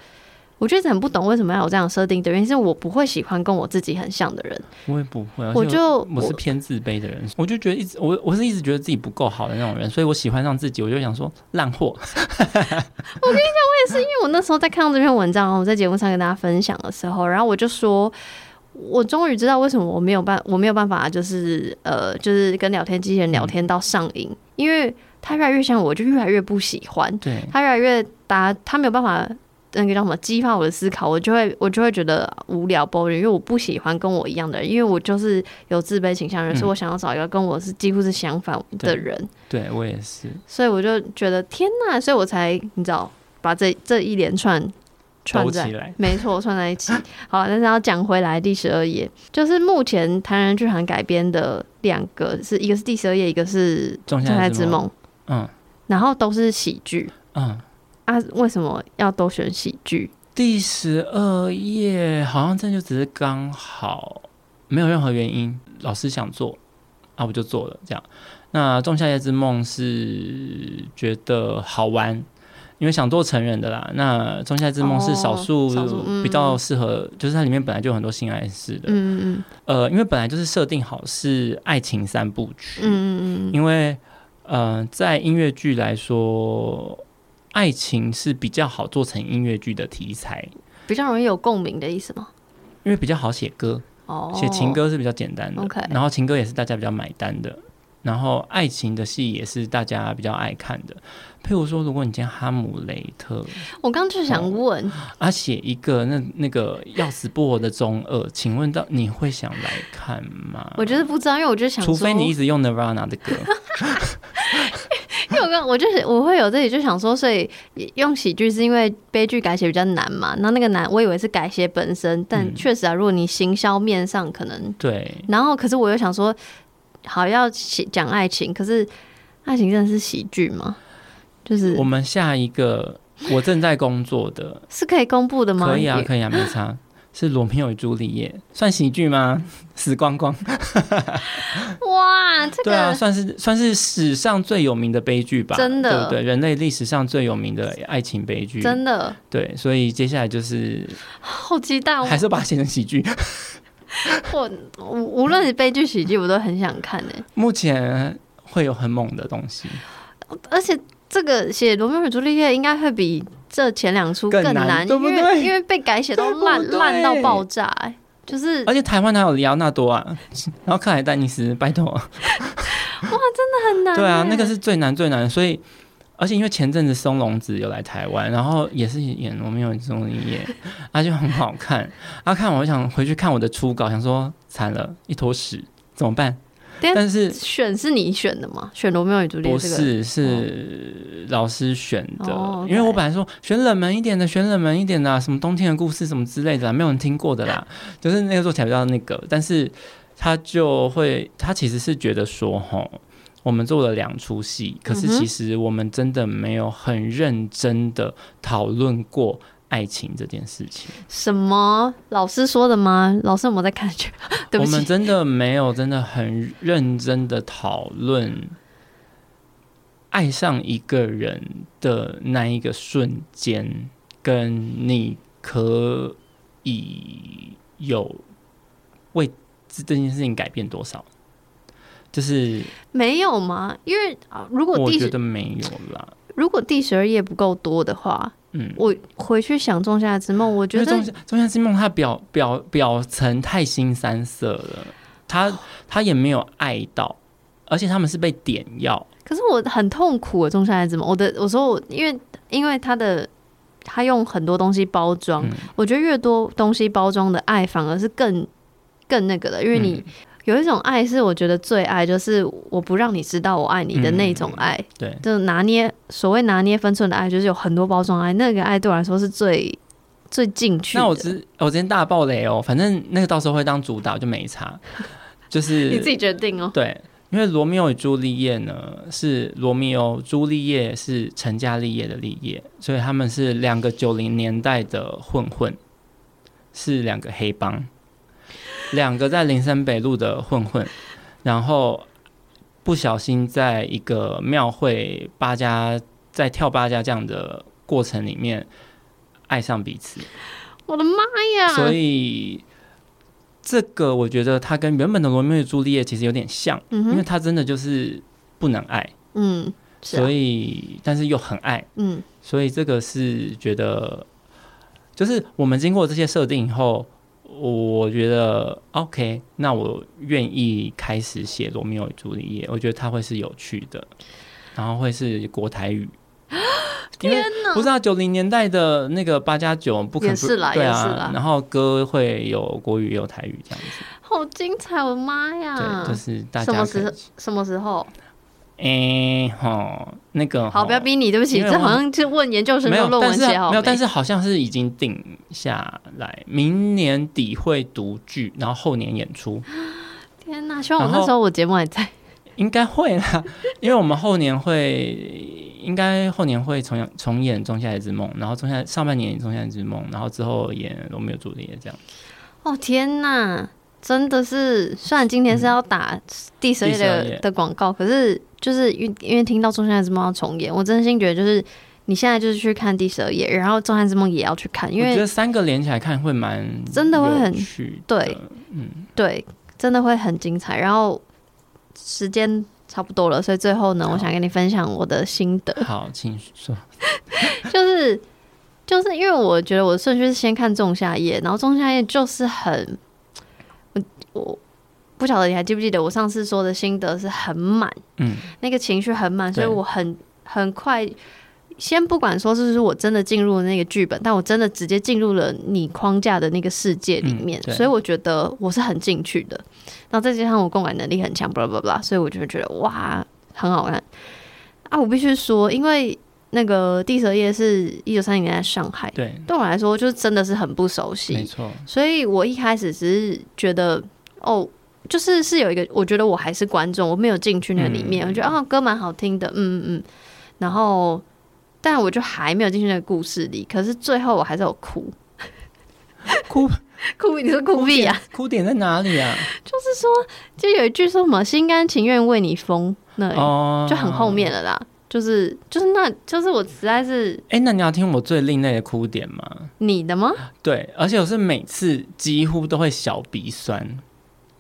我觉得很不懂为什么要有这样设定的原因，是我不会喜欢跟我自己很像的人。我也不会，我就我是偏自卑的人，我，我就觉得一直我我是一直觉得自己不够好的那种人，所以我喜欢上自己，我就想说烂货。我跟你讲，我也是，因为我那时候在看到这篇文章，我在节目上跟大家分享的时候，然后我就说，我终于知道为什么我没有办我没有办法，就是呃，就是跟聊天机器人聊天到上瘾，嗯、因为他越来越像我，就越来越不喜欢。对，他越来越达，他没有办法。那个叫什么激发我的思考，我就会我就会觉得无聊 boring，因为我不喜欢跟我一样的人，因为我就是有自卑倾向的人，嗯、所以我想要找一个跟我是几乎是相反的人。对，对我也是，所以我就觉得天呐，所以我才你知道把这这一连串串在起来，没错，串在一起。好，但是要讲回来，第十二页就是目前台人剧团改编的两个，是一个是第十二页，一个是《仲夏之梦》。嗯，然后都是喜剧。嗯。啊，为什么要都选喜剧？第十二页好像这就只是刚好，没有任何原因，老师想做，啊，我就做了这样。那《仲夏夜之梦》是觉得好玩，因为想做成人的啦。那《仲夏之梦》是少数比较适合，就是它里面本来就有很多性爱式的，嗯嗯呃，因为本来就是设定好是爱情三部曲，嗯嗯嗯，因为呃，在音乐剧来说。爱情是比较好做成音乐剧的题材，比较容易有共鸣的意思吗？因为比较好写歌，哦，写情歌是比较简单的，OK。然后情歌也是大家比较买单的，然后爱情的戏也是大家比较爱看的。譬如说，如果你今天哈姆雷特，我刚就想问，啊，写一个那那个要死不活的中二，请问到你会想来看吗？我觉得不知道，因为我就想，除非你一直用 Nirvana 的歌。因为我刚我就是我会有这里就想说，所以用喜剧是因为悲剧改写比较难嘛？那那个难，我以为是改写本身，但确实啊，如果你行销面上可能对，然后可是我又想说，好要写讲爱情，可是爱情真的是喜剧吗？就是我们下一个我正在工作的是可以公布的吗？可以啊，可以啊，没差。是罗密欧与朱丽叶，算喜剧吗？死光光！哇，这个对啊，算是算是史上最有名的悲剧吧？真的，对对，人类历史上最有名的爱情悲剧，真的。对，所以接下来就是好期待，还是把它写成喜剧。我无论是悲剧喜剧，我都很想看诶。目前会有很猛的东西。而且这个写《罗密欧与朱丽叶》应该会比这前两出更难，更难对不对？因为因为被改写到烂烂到爆炸，欸，就是而且台湾哪有李奥纳多啊？然后克莱丹尼斯，拜托，哇，真的很难。对啊，那个是最难最难，所以而且因为前阵子松隆子有来台湾，然后也是演《罗密欧与朱丽叶》，啊，就很好看。然后看我想回去看我的初稿，想说惨了，一坨屎，怎么办？但是选是你选的吗？选罗密欧与朱丽叶？不是，是老师选的。哦、因为我本来说选冷门一点的，选冷门一点的，什么冬天的故事什么之类的，没有人听过的啦。就是那个做起来比较那个，但是他就会，他其实是觉得说，吼，我们做了两出戏，可是其实我们真的没有很认真的讨论过。爱情这件事情，什么老师说的吗？老师有没有在看 我们真的没有真的很认真的讨论爱上一个人的那一个瞬间，跟你可以有为这件事情改变多少？就是没有吗？因为啊，如果我觉得没有啦。如果第十二页不够多的话。嗯，我回去想《仲夏之梦》，我觉得《仲夏仲夏之梦》它表表表层太新三色了，他他也没有爱到，而且他们是被点药。可是我很痛苦啊，《仲夏之梦》，我的我说我因为因为他的他用很多东西包装，嗯，我觉得越多东西包装的爱反而是更更那个的，因为你。嗯有一种爱是我觉得最爱，就是我不让你知道我爱你的那种爱。嗯、对，就拿捏所谓拿捏分寸的爱，就是有很多包装爱。那个爱对我来说是最最进去的。那我之我今天大爆雷哦，反正那个到时候会当主导就没差，就是你自己决定哦。对，因为罗密欧与朱丽叶呢是罗密欧，朱丽叶是成家立业的立业，所以他们是两个九零年代的混混，是两个黑帮。两个在林森北路的混混，然后不小心在一个庙会八家在跳八家这样的过程里面爱上彼此。我的妈呀！所以这个我觉得他跟原本的罗密欧与朱丽叶其实有点像，嗯，因为他真的就是不能爱，嗯，啊，所以但是又很爱，嗯，所以这个是觉得就是我们经过这些设定以后。我觉得 OK，那我愿意开始写《罗密欧与朱丽叶》，我觉得它会是有趣的，然后会是国台语。天哪！不知道九零年代的那个八加九不可能是啦，对啊，然后歌会有国语也有台语这样子，好精彩！我的妈呀！对，就是大家什么时？什么时候？哎、欸，好，那个好，不要逼你，对不起，这好像是问研究生的论文写好没，有，但是好像是已经定下来，明年底会读剧，然后后年演出。天哪，希望我那时候我节目还在，应该会啦，因为我们后年会，应该后年会重演重演《仲夏夜之梦》，然后仲夏上半年演《仲夏夜之梦》，然后之后演《罗密欧朱丽叶》这样。哦天哪，真的是，虽然今天是要打第十页的的广告，可是。就是因因为听到《仲夏之梦》要重演，我真心觉得就是你现在就是去看第十二页，然后《仲夏之梦》也要去看，因为我觉得三个连起来看会蛮真的会很对，嗯，对，真的会很精彩。然后时间差不多了，所以最后呢，我想跟你分享我的心得。好，请说。就是就是因为我觉得我的顺序是先看《仲夏夜》，然后《仲夏夜》就是很我我。不晓得你还记不记得我上次说的心得是很满，嗯，那个情绪很满，所以我很很快，先不管说是不是我真的进入了那个剧本，但我真的直接进入了你框架的那个世界里面，嗯、所以我觉得我是很进去的。然后再加上我共感能力很强，巴拉巴拉，所以我就觉得哇，很好看啊！我必须说，因为那个第十二页是一九三零年在上海，对，对我来说就是真的是很不熟悉，没错。所以我一开始只是觉得哦。就是是有一个，我觉得我还是观众，我没有进去那里面。嗯、我觉得啊、哦，歌蛮好听的，嗯嗯嗯。然后，但我就还没有进去那个故事里。可是最后我还是有哭，哭哭，你说哭屁啊？哭点在哪里啊？就是说，就有一句说什么“心甘情愿为你疯”，那里就很后面了啦。就是就是那，就是我实在是……哎、欸，那你要听我最另类的哭点吗？你的吗？对，而且我是每次几乎都会小鼻酸。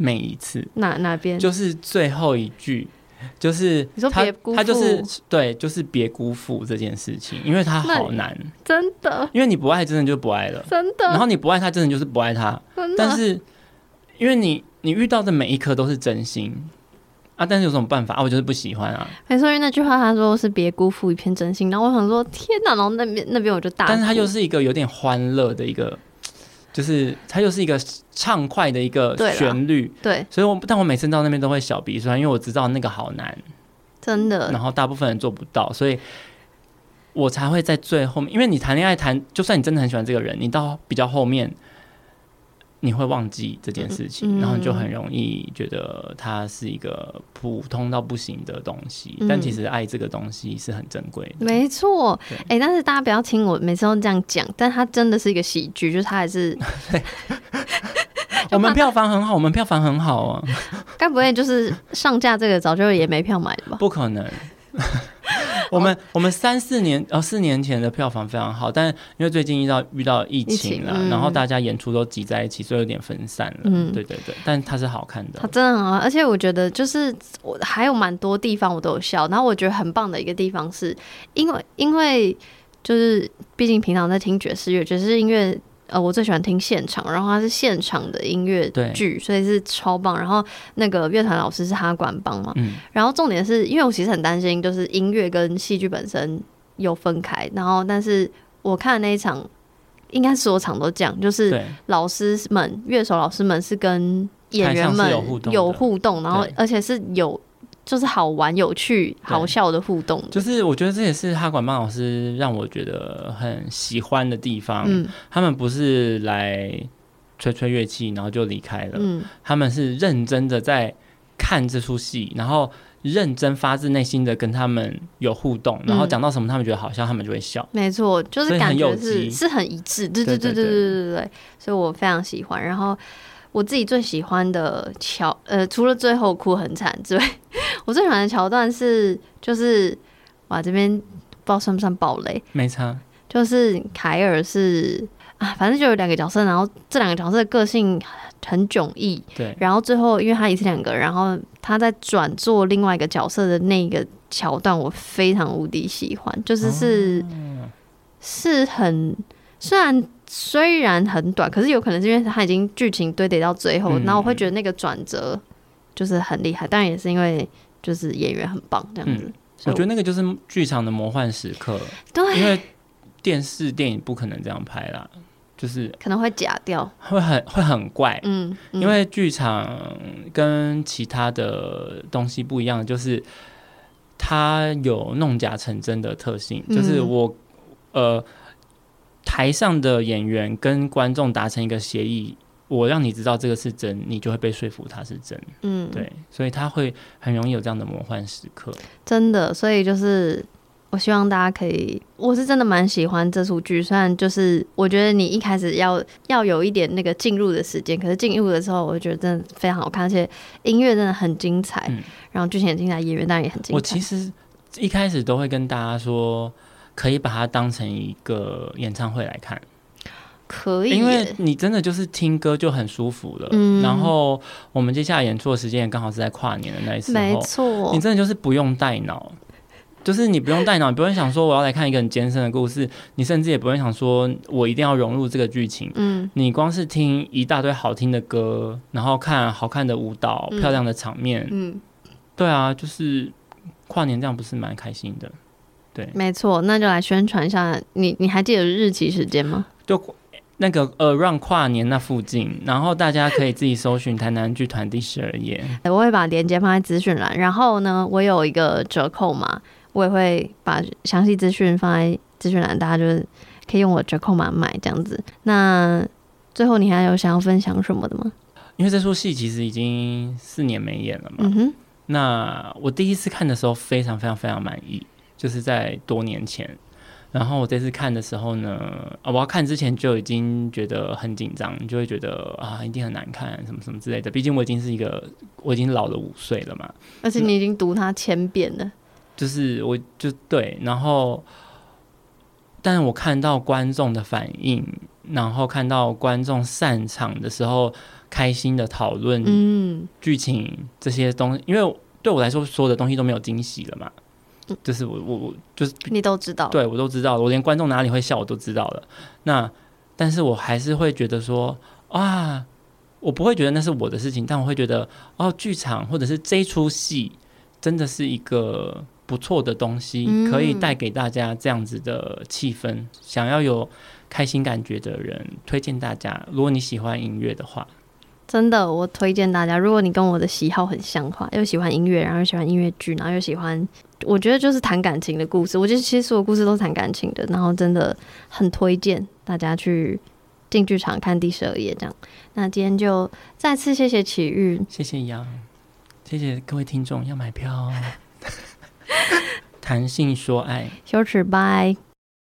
每一次哪哪边就是最后一句，就是你说别辜负，他就是对，就是别辜负这件事情，因为他好难，真的，因为你不爱，真的就不爱了，真的。然后你不爱他，真的就是不爱他，真的。但是因为你你遇到的每一颗都是真心啊，但是有什么办法啊？我就是不喜欢啊。没错，因为那句话他说是别辜负一片真心，然后我想说天哪，然后那边那边我就大，但是他又是一个有点欢乐的一个。就是它又是一个畅快的一个旋律，对，所以我但我每次到那边都会小鼻酸，因为我知道那个好难，真的。然后大部分人做不到，所以我才会在最后面。因为你谈恋爱谈，就算你真的很喜欢这个人，你到比较后面。你会忘记这件事情，嗯、然后你就很容易觉得它是一个普通到不行的东西。嗯、但其实爱这个东西是很珍贵的，没错。哎、欸，但是大家不要听我每次都这样讲，但它真的是一个喜剧，就是它还是。我们票房很好，我们票房很好啊。该不会就是上架这个早就也没票买了吧？不可能。我们我们三四年呃四年前的票房非常好，但因为最近遇到遇到疫情了，然后大家演出都挤在一起，所以有点分散了。嗯，对对对，但它是好看的，它真的很好，而且我觉得就是我还有蛮多地方我都有笑，然后我觉得很棒的一个地方是因为因为就是毕竟平常在听爵士乐，爵士音乐。呃，我最喜欢听现场，然后它是现场的音乐剧，所以是超棒。然后那个乐团老师是哈管帮嘛，嗯、然后重点是因为我其实很担心，就是音乐跟戏剧本身有分开。然后，但是我看的那一场，应该所有场都这样，就是老师们、乐手老师们是跟演员们有互动，然后而且是有。就是好玩、有趣、好笑的互动。就是我觉得这也是哈管班老师让我觉得很喜欢的地方。嗯，他们不是来吹吹乐器然后就离开了。嗯，他们是认真的在看这出戏，然后认真发自内心的跟他们有互动，然后讲到什么他们觉得好笑，他们就会笑。没错，就是感觉是是很一致。对对对对对对对对，所以我非常喜欢。然后。我自己最喜欢的桥，呃，除了最后哭很惨之外，我最喜欢的桥段是，就是哇，这边不知道算不算暴雷？没差。就是凯尔是啊，反正就有两个角色，然后这两个角色的个性很迥异。对。然后最后，因为他也是两个，然后他在转做另外一个角色的那个桥段，我非常无敌喜欢，就是是、哦、是很虽然。虽然很短，可是有可能是因为他已经剧情堆叠到最后，然后我会觉得那个转折就是很厉害。当然也是因为就是演员很棒这样子。我觉得那个就是剧场的魔幻时刻。对，因为电视电影不可能这样拍啦，就是可能会假掉，会很会很怪。嗯，因为剧场跟其他的东西不一样，就是它有弄假成真的特性。就是我呃。台上的演员跟观众达成一个协议，我让你知道这个是真，你就会被说服它是真。嗯，对，所以他会很容易有这样的魔幻时刻。真的，所以就是我希望大家可以，我是真的蛮喜欢这出剧。虽然就是我觉得你一开始要要有一点那个进入的时间，可是进入的时候，我觉得真的非常好看，而且音乐真的很精彩，嗯、然后剧情很精彩，演员当然也很精彩。我其实一开始都会跟大家说。可以把它当成一个演唱会来看，可以，因为你真的就是听歌就很舒服了。嗯，然后我们接下来演出的时间也刚好是在跨年的那一次，没错，你真的就是不用带脑，就是你不用带脑，你不用想说我要来看一个很艰深的故事，你甚至也不用想说我一定要融入这个剧情。嗯，你光是听一大堆好听的歌，然后看好看的舞蹈、漂亮的场面，嗯，对啊，就是跨年这样不是蛮开心的。对，没错，那就来宣传一下。你你还记得日期时间吗？就那个 around 跨年那附近，然后大家可以自己搜寻台南剧团第十二夜。我会把链接放在资讯栏，然后呢，我有一个折扣码，我也会把详细资讯放在资讯栏，大家就是可以用我折扣码买这样子。那最后你还有想要分享什么的吗？因为这出戏其实已经四年没演了嘛。嗯哼。那我第一次看的时候，非常非常非常满意。就是在多年前，然后我这次看的时候呢，啊，我要看之前就已经觉得很紧张，就会觉得啊，一定很难看，什么什么之类的。毕竟我已经是一个，我已经老了五岁了嘛。而且你已经读它千遍了。就是，我就对，然后，但是我看到观众的反应，然后看到观众散场的时候开心的讨论，嗯，剧情这些东西，因为。对我来说，所有的东西都没有惊喜了嘛。嗯，就是我我我就是你都知道，对我都知道，我连观众哪里会笑我都知道了。那但是我还是会觉得说啊，我不会觉得那是我的事情，但我会觉得哦，剧场或者是这出戏真的是一个不错的东西，嗯，可以带给大家这样子的气氛。想要有开心感觉的人，推荐大家，如果你喜欢音乐的话。真的，我推荐大家，如果你跟我的喜好很像的话，又喜欢音乐，然后又喜欢音乐剧，然后又喜欢，我觉得就是谈感情的故事。我觉得其实所有故事都是谈感情的，然后真的很推荐大家去进剧场看第十二页这样。那今天就再次谢谢奇遇，谢谢杨，谢谢各位听众要买票，谈性说爱，羞耻拜。